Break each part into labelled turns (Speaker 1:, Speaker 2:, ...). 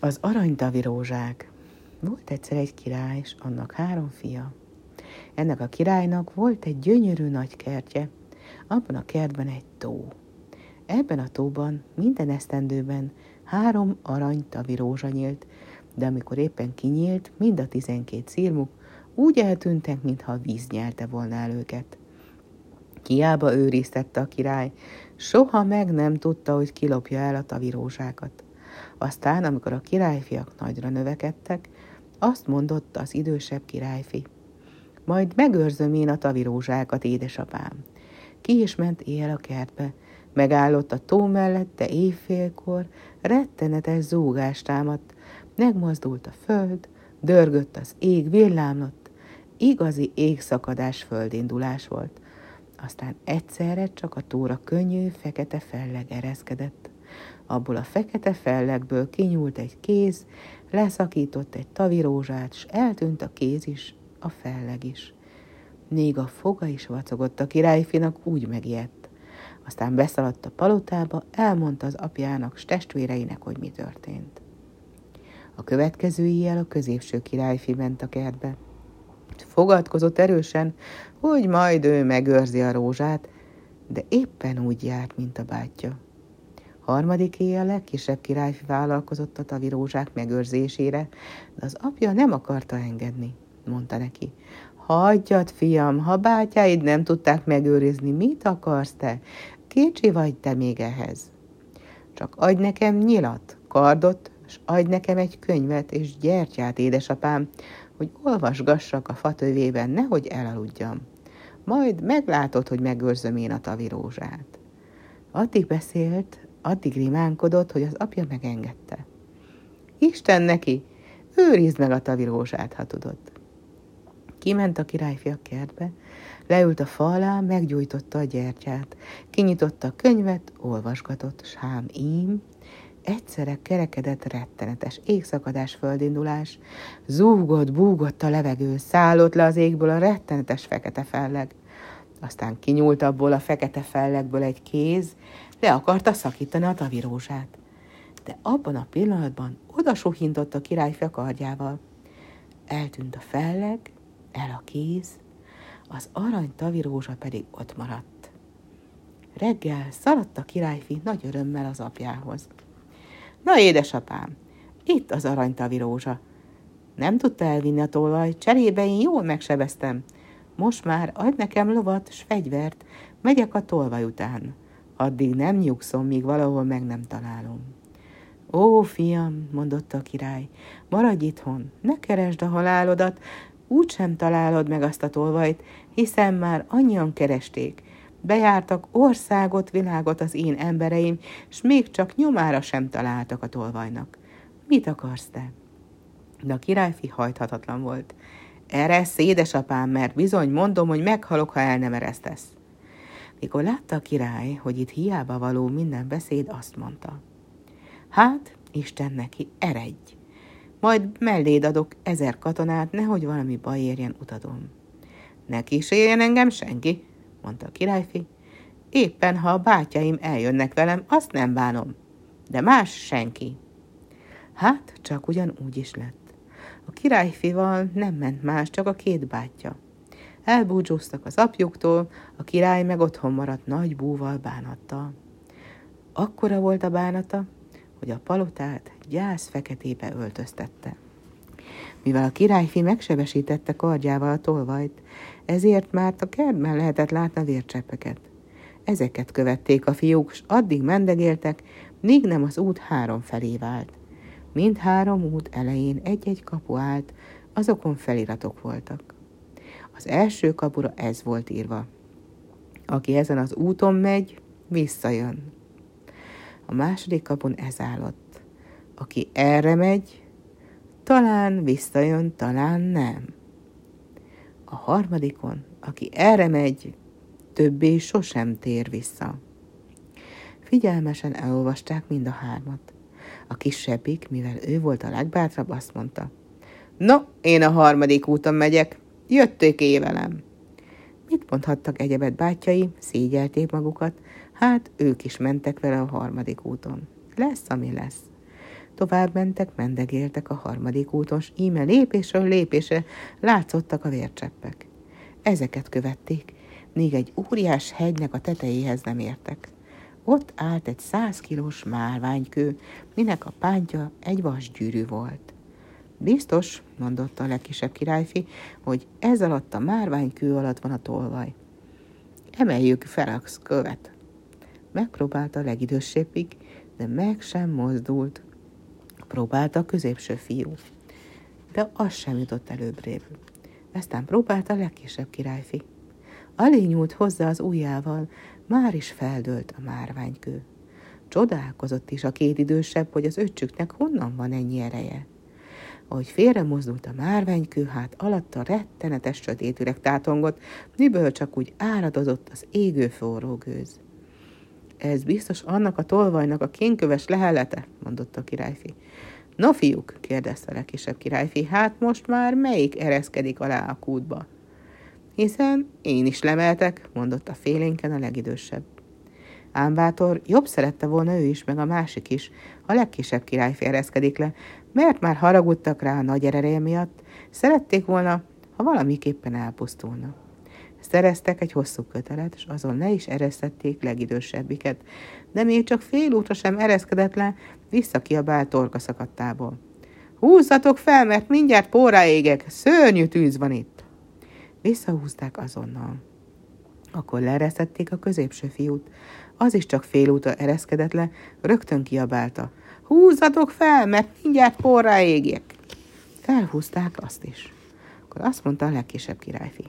Speaker 1: Az aranytavi rózsák. Volt egyszer egy király, és annak három fia. Ennek a királynak volt egy gyönyörű nagy kertje, abban a kertben egy tó. Ebben a tóban minden esztendőben három aranytavi rózsa nyílt, de amikor éppen kinyílt, mind a tizenkét szírmuk úgy eltűntek, mintha a víz nyelte volna el őket. Kiába őriztette a király, soha meg nem tudta, hogy kilopja el a tavirózsákat. Aztán, amikor a királyfiak nagyra növekedtek, azt mondott az idősebb királyfi. Majd megőrzöm én a tavirózsákat, édesapám. Ki is ment éjjel a kertbe, megállott a tó mellett, de éjfélkor rettenetes zúgást támadt, megmozdult a föld, dörgött az ég, villámlott, igazi égszakadás földindulás volt. Aztán egyszerre csak a tóra könnyű, fekete felleg ereszkedett. Abból a fekete fellegből kinyúlt egy kéz, leszakított egy tavirózsát, s eltűnt a kéz is, a felleg is. Még a foga is vacogott a királyfinak, úgy megijedt. Aztán beszaladt a palotába, elmondta az apjának, s testvéreinek, hogy mi történt. A következő éjjel a középső királyfi ment a kertbe. Fogadkozott erősen, hogy majd ő megőrzi a rózsát, de éppen úgy járt, mint a bátyja. Harmadik éjjel legkisebb királyfi vállalkozott a tavirózsák megőrzésére, de az apja nem akarta engedni, mondta neki. Hagyjad, fiam, ha bátyáid nem tudták megőrizni, mit akarsz te? Kicsi vagy te még ehhez. Csak adj nekem nyilat, kardot, és adj nekem egy könyvet és gyertyát, édesapám, hogy olvasgassak a fatövében, nehogy elaludjam. Majd meglátod, hogy megőrzöm én a tavirózsát. Addig beszélt, addig rimánkodott, hogy az apja megengedte. Isten neki, őrizd meg a tavirózsát, ha tudod. Kiment a királyfi a kertbe, leült a fa alá, meggyújtotta a gyertyát, kinyitotta a könyvet, olvasgatott, sám ím, egyszerre kerekedett rettenetes égszakadás földindulás, zúgott, búgott a levegő, szállott le az égből a rettenetes fekete felleg. Aztán kinyúlt abból a fekete fellegből egy kéz, le akarta szakítani a tavirózsát. De abban a pillanatban oda suhintott a király kardjával. Eltűnt a felleg, el a kéz, az arany tavirózsa pedig ott maradt. Reggel szaladt a királyfi nagy örömmel az apjához. Na, édesapám, itt az aranytavi rózsa. Nem tudta elvinni a tolvaj, cserébe én jól megsebeztem. Most már adj nekem lovat s fegyvert, megyek a tolvaj után. Addig nem nyugszom, míg valahol meg nem találom. Ó, fiam, mondotta a király, maradj itthon, ne keresd a halálodat, úgy sem találod meg azt a tolvajt, hiszen már annyian keresték, Bejártak országot, világot az én embereim, s még csak nyomára sem találtak a tolvajnak. Mit akarsz te? De a királyfi hajthatatlan volt. Erre édesapám, mert bizony mondom, hogy meghalok, ha el nem eresztesz. Mikor látta a király, hogy itt hiába való minden beszéd, azt mondta. Hát, Isten neki, eredj! Majd melléd adok ezer katonát, nehogy valami baj érjen utadon. Ne kísérjen engem senki, mondta a királyfi. Éppen, ha a bátyáim eljönnek velem, azt nem bánom, de más senki. Hát, csak ugyan úgy is lett. A királyfival nem ment más, csak a két bátyja. Elbúcsúztak az apjuktól, a király meg otthon maradt nagy búval bánattal. Akkora volt a bánata, hogy a palotát gyász feketébe öltöztette. Mivel a királyfi megsebesítette kardjával a tolvajt, ezért már a kertben lehetett látni a vércseppeket. Ezeket követték a fiúk, s addig mendegéltek, míg nem az út három felé vált. Mind három út elején egy-egy kapu állt, azokon feliratok voltak. Az első kapura ez volt írva. Aki ezen az úton megy, visszajön. A második kapun ez állott. Aki erre megy, talán visszajön, talán nem. A harmadikon, aki erre megy, többé sosem tér vissza. Figyelmesen elolvasták mind a hármat. A kisebbik, mivel ő volt a legbátrabb, azt mondta. No, én a harmadik úton megyek, jötték éj velem. Mit mondhattak egyebet bátyai, szégyelték magukat, hát ők is mentek vele a harmadik úton. Lesz, ami lesz. Tovább mentek, mendegéltek a harmadik úton, s íme lépésről lépésre látszottak a vércseppek. Ezeket követték, míg egy óriás hegynek a tetejéhez nem értek. Ott állt egy száz kilós márványkő, minek a pántja egy vasgyűrű volt. Biztos, mondotta a legkisebb királyfi, hogy ez alatt a márványkő alatt van a tolvaj. Emeljük fel a követ. Megpróbálta a legidősebbig, de meg sem mozdult. Próbálta a középső fiú, de az sem jutott előbbrébb. Aztán próbálta a legkisebb királyfi. Alé nyúlt hozzá az ujjával, már is feldőlt a márványkő. Csodálkozott is a két idősebb, hogy az öccsüknek honnan van ennyi ereje. Ahogy félre mozdult a márványkő, hát alatta rettenetes sötét tátongott, miből csak úgy áradozott az égő forró gőz. Ez biztos annak a tolvajnak a kénköves lehellete, mondott a királyfi. No, fiúk, kérdezte a legkisebb királyfi, hát most már melyik ereszkedik alá a kútba? Hiszen én is lemeltek, mondotta félénken a legidősebb. Ámbátor jobb szerette volna ő is, meg a másik is, a legkisebb királyfi ereszkedik le, mert már haragudtak rá a nagy ereje miatt, szerették volna, ha valamiképpen elpusztulna. Szereztek egy hosszú kötelet, és azon le is eresztették legidősebbiket, de még csak fél útra sem ereszkedett le, visszakiabált torka szakadtából. Húzzatok fel, mert mindjárt pórá égek, szörnyű tűz van itt. Visszahúzták azonnal. Akkor leeresztették a középső fiút. Az is csak fél útra ereszkedett le, rögtön kiabálta. Húzzatok fel, mert mindjárt porrá égjek. Felhúzták azt is. Akkor azt mondta a legkisebb királyfi.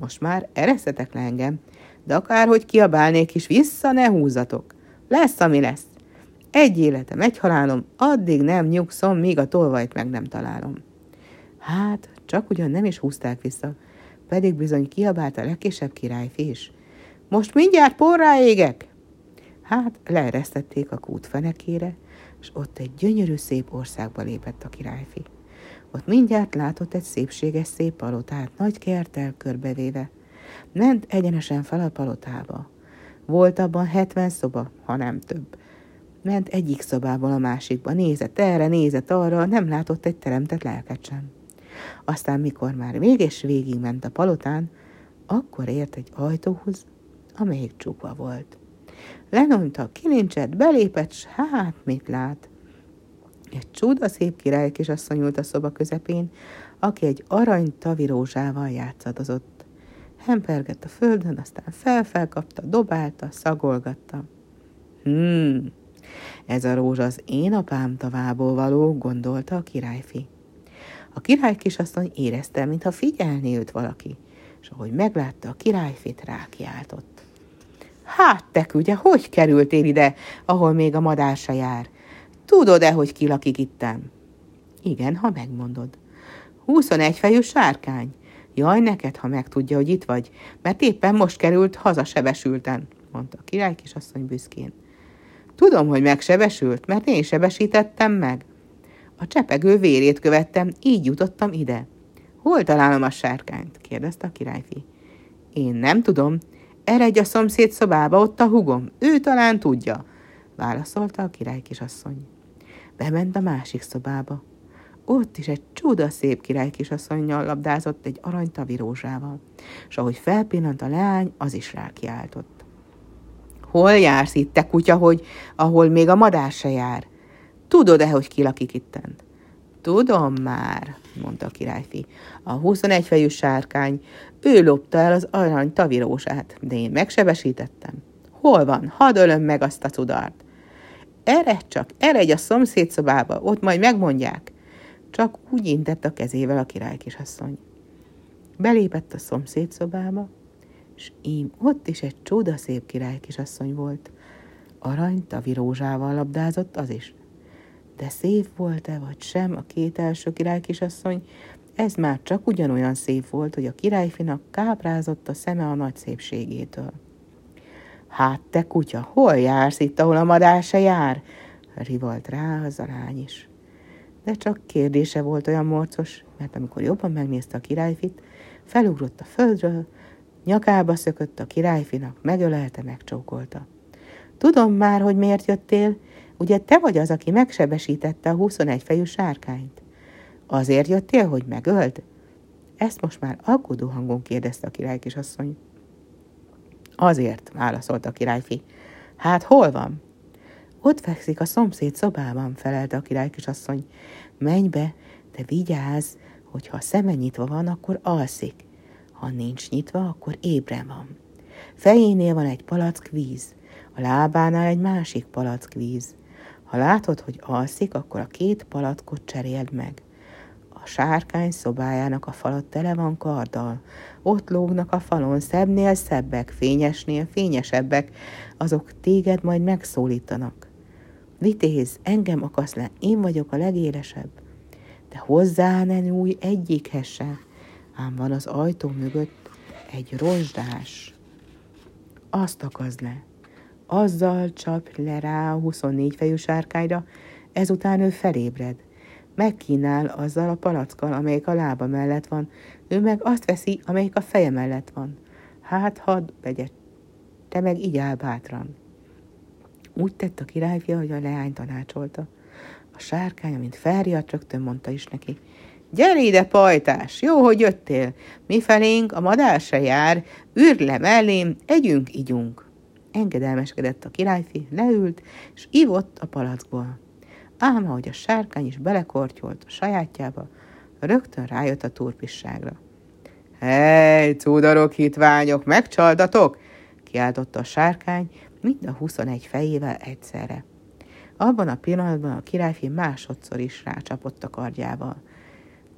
Speaker 1: Most már eresztetek le engem, de akárhogy kiabálnék is, vissza ne húzzatok. Lesz, ami lesz. Egy életem, egy halálom, addig nem nyugszom, míg a tolvajt meg nem találom. Hát, csak ugyan nem is húzták vissza, pedig bizony kiabált a legkisebb királyfi is. Most mindjárt porrá égek! Hát, leeresztették a kút fenekére, és ott egy gyönyörű szép országba lépett a királyfi. Ott mindjárt látott egy szépséges szép palotát, nagy kertel körbevéve. Ment egyenesen fel a palotába. Volt abban hetven szoba, ha nem több. Ment egyik szobából a másikba, nézett erre, nézett arra, nem látott egy teremtett lelket sem. Aztán, mikor már véges végig ment a palotán, akkor ért egy ajtóhoz, amelyik csukva volt. Lenyomta a kilincset, belépett, s hát mit lát? Egy csuda szép király kisasszony ült a szoba közepén, aki egy arany tavirózsával játszadozott. Hempergett a földön, aztán felfelkapta, dobálta, szagolgatta. Hmm, ez a rózsa az én apám tavából való, gondolta a királyfi. A király kisasszony érezte, mintha figyelni őt valaki, és ahogy meglátta a királyfit, rákiáltott. Hát te ugye, hogy kerültél ide, ahol még a madársa jár? Tudod-e, hogy ki lakik itten? Igen, ha megmondod. Huszonegy fejű sárkány. Jaj, neked, ha megtudja, hogy itt vagy, mert éppen most került haza sebesülten, mondta a király kisasszony büszkén. Tudom, hogy megsebesült, mert én sebesítettem meg. A csepegő vérét követtem, így jutottam ide. Hol találom a sárkányt? kérdezte a királyfi. Én nem tudom. Eredj a szomszéd szobába, ott a hugom. Ő talán tudja, válaszolta a király kisasszony. Bement a másik szobába. Ott is egy csuda szép király kisasszonynal labdázott egy arany tavirózsával, és ahogy felpillant a leány, az is rákiáltott. Hol jársz itt, te kutya, hogy ahol még a madár se jár? Tudod-e, hogy ki lakik itten? Tudom már, mondta a királyfi. A 21 fejű sárkány, ő lopta el az arany tavirósát, de én megsebesítettem. Hol van? Hadd ölöm meg azt a cudart. Eredj csak, eredj a szomszéd szobába, ott majd megmondják. Csak úgy intett a kezével a király kisasszony. Belépett a szomszéd szobába, és ím ott is egy csoda szép király kisasszony volt. Arany tavirózsával labdázott az is. De szép volt-e vagy sem a két első király kisasszony, ez már csak ugyanolyan szép volt, hogy a királyfinak káprázott a szeme a nagy szépségétől. Hát te kutya, hol jársz itt, ahol a madár se jár? Rivalt rá az a lány is. De csak kérdése volt olyan morcos, mert amikor jobban megnézte a királyfit, felugrott a földről, nyakába szökött a királyfinak, megölelte, megcsókolta. Tudom már, hogy miért jöttél, ugye te vagy az, aki megsebesítette a 21 fejű sárkányt? Azért jöttél, hogy megöld? Ezt most már aggódó hangon kérdezte a király kisasszony. Azért, válaszolta a királyfi. Hát hol van? Ott fekszik a szomszéd szobában, felelte a király kisasszony. Menj be, de vigyázz, hogy ha a szeme nyitva van, akkor alszik. Ha nincs nyitva, akkor ébren van. Fejénél van egy palack víz, a lábánál egy másik palack víz. Ha látod, hogy alszik, akkor a két palackot cseréld meg. A sárkány szobájának a falat tele van karddal. Ott lógnak a falon szebbnél szebbek, fényesnél fényesebbek, azok téged majd megszólítanak. Vitéz, engem akasz le, én vagyok a legélesebb. De hozzá ne nyúj egyikhez se, ám van az ajtó mögött egy rozsdás. Azt akazd le. Azzal csap le rá a 24 fejű sárkányra, ezután ő felébred megkínál azzal a palackkal, amelyik a lába mellett van, ő meg azt veszi, amelyik a feje mellett van. Hát hadd vegye, te meg így áll bátran. Úgy tett a királyfia, hogy a leány tanácsolta. A sárkány, amint felriadt, rögtön mondta is neki. Gyere ide, pajtás, jó, hogy jöttél. Mi felénk a madár se jár, űr le mellém, együnk, igyunk. Engedelmeskedett a királyfi, leült, és ivott a palackból ám ahogy a sárkány is belekortyolt a sajátjába, rögtön rájött a turpisságra. Hely, cudarok, hitványok, megcsaldatok! kiáltotta a sárkány, mind a huszonegy fejével egyszerre. Abban a pillanatban a királyfi másodszor is rácsapott a kardjával.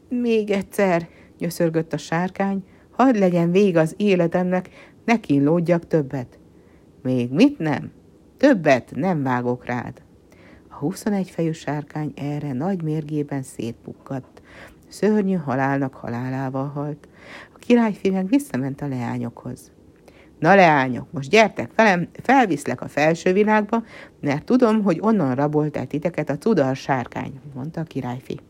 Speaker 1: Még egyszer, nyöszörgött a sárkány, hadd legyen vég az életemnek, ne kínlódjak többet. Még mit nem? Többet nem vágok rád. A 21 fejű sárkány erre nagy mérgében szétpukkadt. Szörnyű halálnak halálával halt. A királyfi meg visszament a leányokhoz. Na leányok, most gyertek velem, felviszlek a felső világba, mert tudom, hogy onnan rabolt el titeket a cudar sárkány, mondta a királyfi.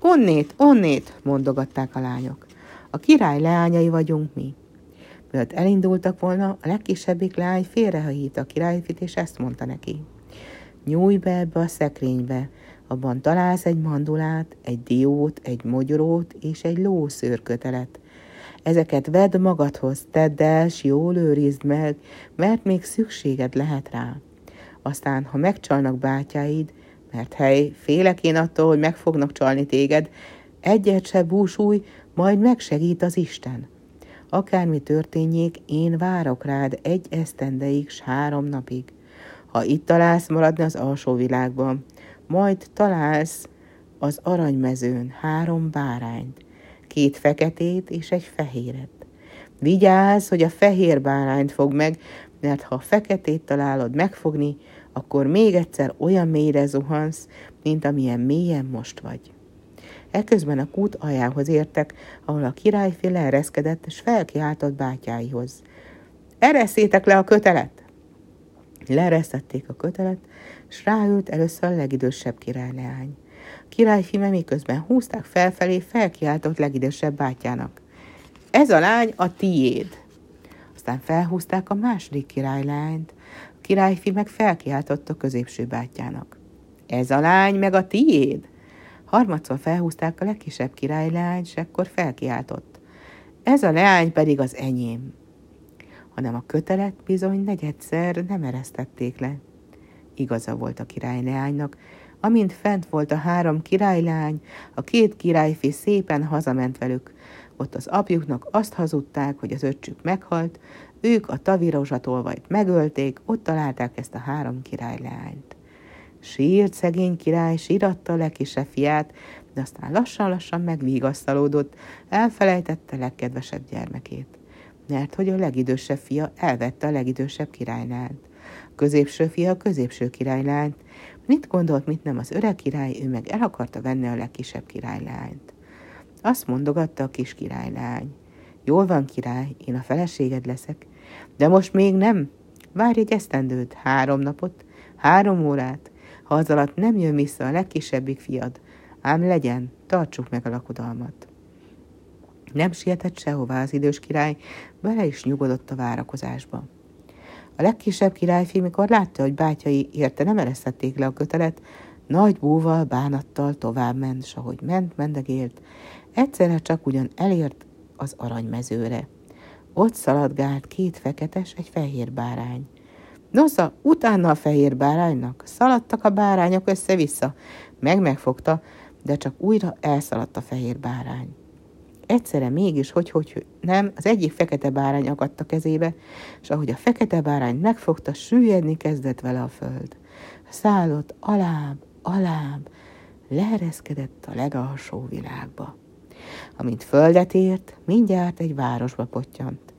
Speaker 1: Onnét, onnét, mondogatták a lányok. A király leányai vagyunk mi. Mielőtt elindultak volna, a legkisebbik leány félrehajít a királyfit, és ezt mondta neki. Nyújj be ebbe a szekrénybe, abban találsz egy mandulát, egy diót, egy mogyorót és egy lószőrkötelet. Ezeket vedd magadhoz, tedd el, s jól őrizd meg, mert még szükséged lehet rá. Aztán, ha megcsalnak bátyáid, mert hely, félek én attól, hogy meg fognak csalni téged, egyet se búsulj, majd megsegít az Isten. Akármi történjék, én várok rád egy esztendeig, s három napig ha itt találsz maradni az alsó világban, majd találsz az aranymezőn három bárányt, két feketét és egy fehéret. Vigyázz, hogy a fehér bárányt fog meg, mert ha a feketét találod megfogni, akkor még egyszer olyan mélyre zuhansz, mint amilyen mélyen most vagy. Eközben a kút aljához értek, ahol a királyfi leereszkedett, és felkiáltott bátyáihoz. Ereszétek le a kötelet! Leeresztették a kötelet, s ráült először a legidősebb királyleány. A királyfime miközben húzták felfelé, felkiáltott legidősebb bátyának. Ez a lány a tiéd. Aztán felhúzták a második királylányt. A királyfi meg felkiáltott a középső bátyának. Ez a lány meg a tiéd. Harmadszor felhúzták a legkisebb királylány, és ekkor felkiáltott. Ez a leány pedig az enyém hanem a kötelet bizony negyedszer nem eresztették le. Igaza volt a királyleánynak, amint fent volt a három királylány, a két királyfi szépen hazament velük. Ott az apjuknak azt hazudták, hogy az öccsük meghalt, ők a tavirozsatolvajt megölték, ott találták ezt a három királylányt. Sírt szegény király, síratta a legkisebb fiát, de aztán lassan-lassan megvigasztalódott, elfelejtette legkedvesebb gyermekét mert hogy a legidősebb fia elvette a legidősebb királylányt. A középső fia a középső királylányt. Mit gondolt, mit nem az öreg király, ő meg el akarta venni a legkisebb királylányt. Azt mondogatta a kis királylány. Jól van, király, én a feleséged leszek, de most még nem. Várj egy esztendőt, három napot, három órát, ha az alatt nem jön vissza a legkisebbik fiad, ám legyen, tartsuk meg a lakodalmat. Nem sietett sehová az idős király, bele is nyugodott a várakozásba. A legkisebb királyfi, mikor látta, hogy bátyai érte nem eresztették le a kötelet, nagy búval, bánattal tovább ment, s ahogy ment, mendegélt, egyszerre csak ugyan elért az aranymezőre. Ott szaladgált két feketes, egy fehér bárány. Nosza, utána a fehér báránynak. Szaladtak a bárányok össze-vissza. Meg megfogta, de csak újra elszaladt a fehér bárány. Egyszerre mégis, hogy, hogy nem, az egyik fekete bárány akadt a kezébe, és ahogy a fekete bárány megfogta, süllyedni kezdett vele a föld. Szállott alább, alább, leereszkedett a legalsó világba. Amint földet ért, mindjárt egy városba pottyant.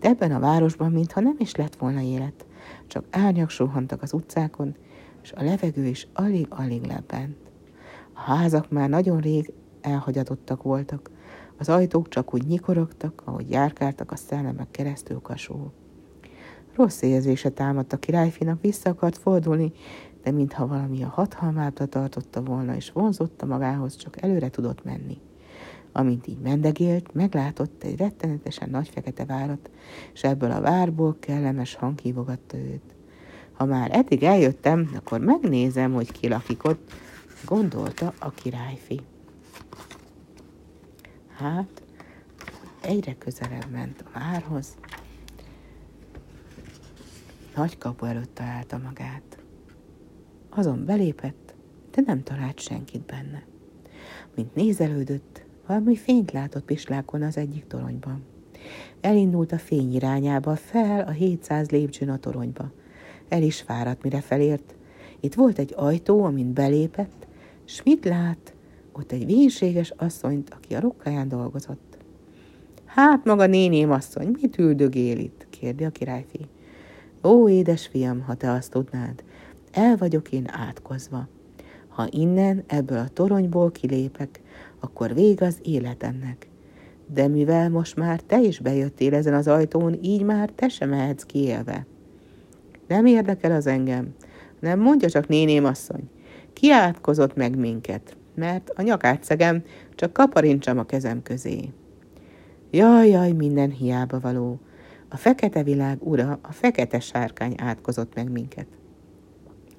Speaker 1: De ebben a városban, mintha nem is lett volna élet, csak árnyak suhantak az utcákon, és a levegő is alig-alig lebent. A házak már nagyon rég elhagyatottak voltak, az ajtók csak úgy nyikorogtak, ahogy járkáltak a szellemek keresztül kasul. Rossz érzése támadt a királyfinak, vissza akart fordulni, de mintha valami a hatalmába tartotta volna, és vonzotta magához, csak előre tudott menni. Amint így mendegélt, meglátott egy rettenetesen nagy fekete várat, és ebből a várból kellemes hang hívogatta őt. Ha már eddig eljöttem, akkor megnézem, hogy ki lakik ott, gondolta a királyfi. Hát, egyre közelebb ment a várhoz, nagy kapu előtt találta magát. Azon belépett, de nem talált senkit benne. Mint nézelődött, valami fényt látott pislákon az egyik toronyban. Elindult a fény irányába, fel a 700 lépcsőn a toronyba. El is fáradt, mire felért. Itt volt egy ajtó, amint belépett, s mit lát? Ott egy vénséges asszonyt, aki a rokkáján dolgozott. Hát maga néném asszony, mit üldögél itt? kérdi a királyfi. Ó, édes fiam, ha te azt tudnád, el vagyok én átkozva. Ha innen, ebből a toronyból kilépek, akkor vég az életemnek. De mivel most már te is bejöttél ezen az ajtón, így már te sem mehetsz ki. Nem érdekel az engem, nem mondja csak néném asszony. Ki átkozott meg minket, mert a nyakát szegem, csak kaparincsam a kezem közé. Jaj, jaj, minden hiába való. A fekete világ ura, a fekete sárkány átkozott meg minket.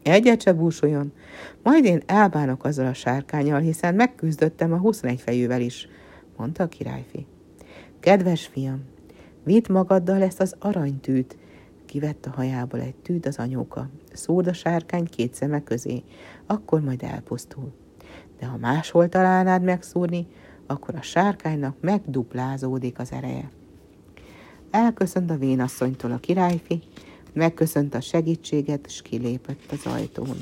Speaker 1: Egyet se búsuljon, majd én elbánok azzal a sárkányal, hiszen megküzdöttem a 21 fejűvel is, mondta a királyfi. Kedves fiam, vidd magaddal ezt az aranytűt, kivett a hajából egy tűt az anyóka, szúrd a sárkány két szeme közé, akkor majd elpusztul. De ha máshol találnád megszúrni, akkor a sárkánynak megduplázódik az ereje. Elköszönt a vénasszonytól a királyfi, megköszönt a segítséget, s kilépett az ajtón.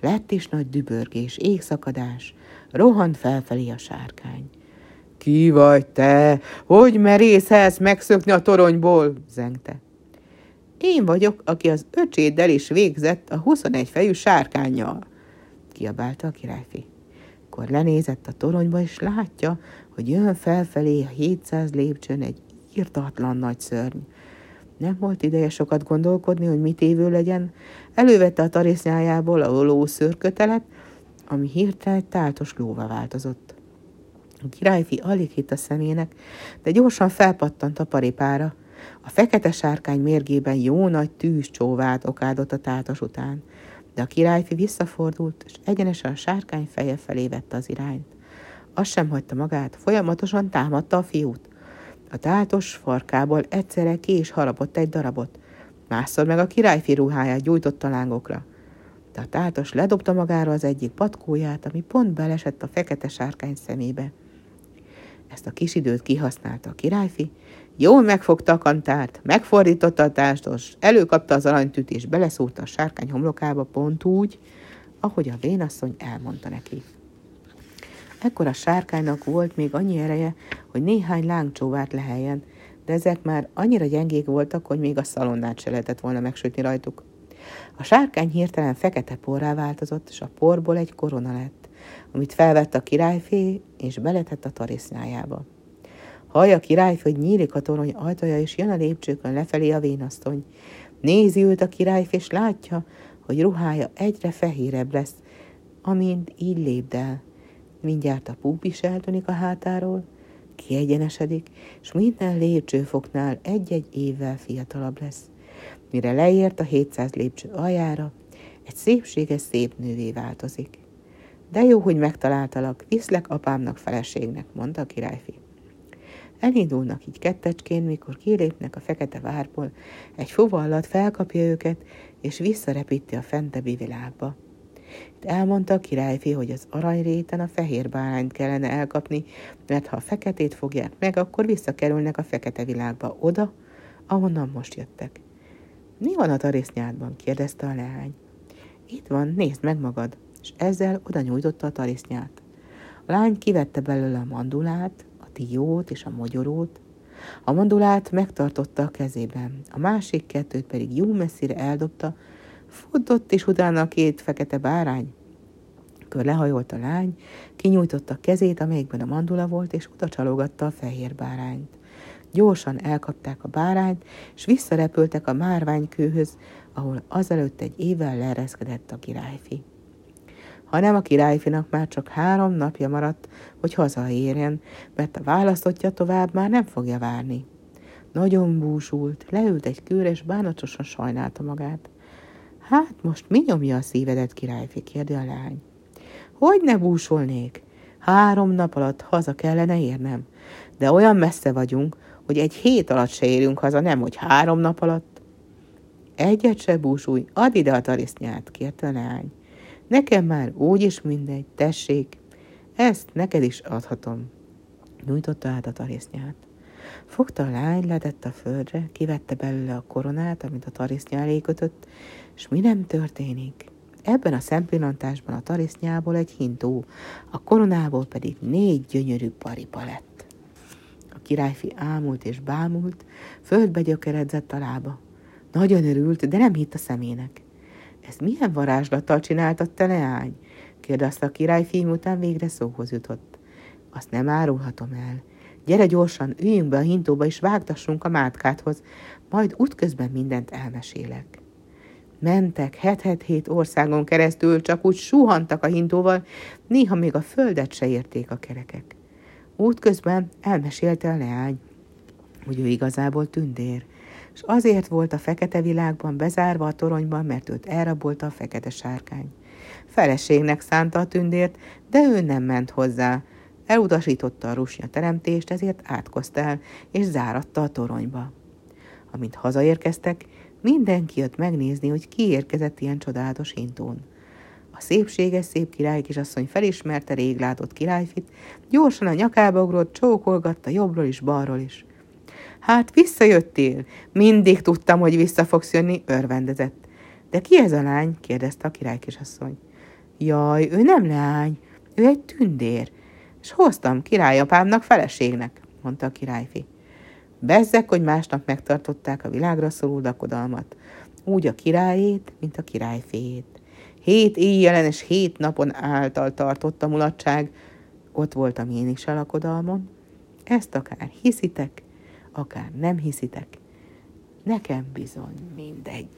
Speaker 1: Lett is nagy dübörgés, égszakadás, rohant felfelé a sárkány. Ki vagy te? Hogy merészelsz megszökni a toronyból? zengte. Én vagyok, aki az öcséddel is végzett a 21 fejű sárkányjal, kiabálta a királyfi. Akkor lenézett a toronyba, és látja, hogy jön felfelé a 700 lépcsőn egy írtatlan nagy szörny. Nem volt ideje sokat gondolkodni, hogy mit évő legyen. Elővette a tarisznyájából a lószőrkötelet, ami hirtelen táltos lóva változott. A királyfi alig hitt a szemének, de gyorsan felpattant a paripára. A fekete sárkány mérgében jó nagy tűz csóvált okádott a tátos után, de a királyfi visszafordult, és egyenesen a sárkány feje felé vette az irányt. Azt sem hagyta magát, folyamatosan támadta a fiút. A tátos farkából egyszerre ki is harapott egy darabot. Másszor meg a királyfi ruháját gyújtotta lángokra. De a tátos ledobta magára az egyik patkóját, ami pont belesett a fekete sárkány szemébe. Ezt a kis időt kihasználta a királyfi, jól megfogta a kantárt, megfordította a tástos, előkapta az aranytűt és beleszúrta a sárkány homlokába pont úgy, ahogy a vénasszony elmondta neki. Ekkor a sárkánynak volt még annyi ereje, hogy néhány lángcsóvát leheljen, de ezek már annyira gyengék voltak, hogy még a szalonnát se lehetett volna megsütni rajtuk. A sárkány hirtelen fekete porrá változott, és a porból egy korona lett, amit felvett a királyfé, és beletett a tarisznyájába. Hallja a királyfé, hogy nyílik a torony ajtaja, és jön a lépcsőkön lefelé a vénasztony. Nézi őt a királyfé, és látja, hogy ruhája egyre fehérebb lesz, amint így lépdel. Mindjárt a púp is eltűnik a hátáról, kiegyenesedik, és minden lépcsőfoknál egy-egy évvel fiatalabb lesz. Mire leért a 700 lépcső aljára, egy szépséges szép nővé változik. De jó, hogy megtaláltalak, viszlek apámnak feleségnek, mondta a királyfi. Elindulnak így kettecskén, mikor kilépnek a fekete várból, egy fuvallat felkapja őket, és visszarepíti a fentebbi világba. Itt elmondta a királyfi, hogy az aranyréten a fehér bárányt kellene elkapni, mert ha a feketét fogják meg, akkor visszakerülnek a fekete világba, oda, ahonnan most jöttek. Mi van a tarisznyádban? kérdezte a leány. Itt van, nézd meg magad, és ezzel oda nyújtotta a tarisznyát. A lány kivette belőle a mandulát, a diót és a mogyorót. A mandulát megtartotta a kezében, a másik kettőt pedig jó messzire eldobta, futott és utána a két fekete bárány. Kör lehajolt a lány, kinyújtotta a kezét, amelyikben a mandula volt, és oda csalogatta a fehér bárányt. Gyorsan elkapták a bárányt, és visszarepültek a márványkőhöz, ahol azelőtt egy évvel leereszkedett a királyfi. Hanem a királyfinak már csak három napja maradt, hogy hazaérjen, mert a választottja tovább már nem fogja várni. Nagyon búsult, leült egy kőre, és bánatosan sajnálta magát. Hát most mi nyomja a szívedet, királyfi? kérdi a lány. Hogy ne búsolnék? Három nap alatt haza kellene érnem, de olyan messze vagyunk, hogy egy hét alatt se érünk haza, nem, hogy három nap alatt. Egyet se búsulj, add ide a tarisznyát, kérte a lány. Nekem már úgyis mindegy, tessék, ezt neked is adhatom. Nyújtotta át a tarisznyát. Fogta a lány, letett a földre, kivette belőle a koronát, amit a tarisznya elé kötött, és mi nem történik? Ebben a szempillantásban a tarisznyából egy hintó, a koronából pedig négy gyönyörű paripa lett. A királyfi ámult és bámult, földbe gyökeredzett a lába. Nagyon örült, de nem hitt a szemének. Ez milyen varázslattal csináltad te, leány? kérdezte a királyfi, után végre szóhoz jutott. Azt nem árulhatom el. Gyere gyorsan, üljünk be a hintóba, és vágtassunk a mátkáthoz, majd útközben mindent elmesélek. Mentek het-het-hét országon keresztül, csak úgy suhantak a hintóval, néha még a földet se érték a kerekek. Útközben elmesélte a leány, hogy ő igazából tündér, és azért volt a fekete világban bezárva a toronyban, mert őt elrabolta a fekete sárkány. Feleségnek szánta a tündért, de ő nem ment hozzá. Elutasította a rusnya teremtést, ezért átkozta el, és záratta a toronyba. Amint hazaérkeztek, Mindenki jött megnézni, hogy ki érkezett ilyen csodálatos hintón. A szépséges szép király kisasszony felismerte rég látott királyfit, gyorsan a nyakába ugrott, csókolgatta jobbról is, balról is. Hát visszajöttél, mindig tudtam, hogy vissza fogsz jönni, örvendezett. De ki ez a lány? kérdezte a király kisasszony. Jaj, ő nem lány, ő egy tündér, és hoztam királyapámnak feleségnek, mondta a királyfi. Bezzek, hogy másnap megtartották a világra szóló lakodalmat, úgy a királyét, mint a királyféjét. Hét éjjelen és hét napon által tartott a mulatság, ott voltam én is a lakodalmon. Ezt akár hiszitek, akár nem hiszitek, nekem bizony mindegy.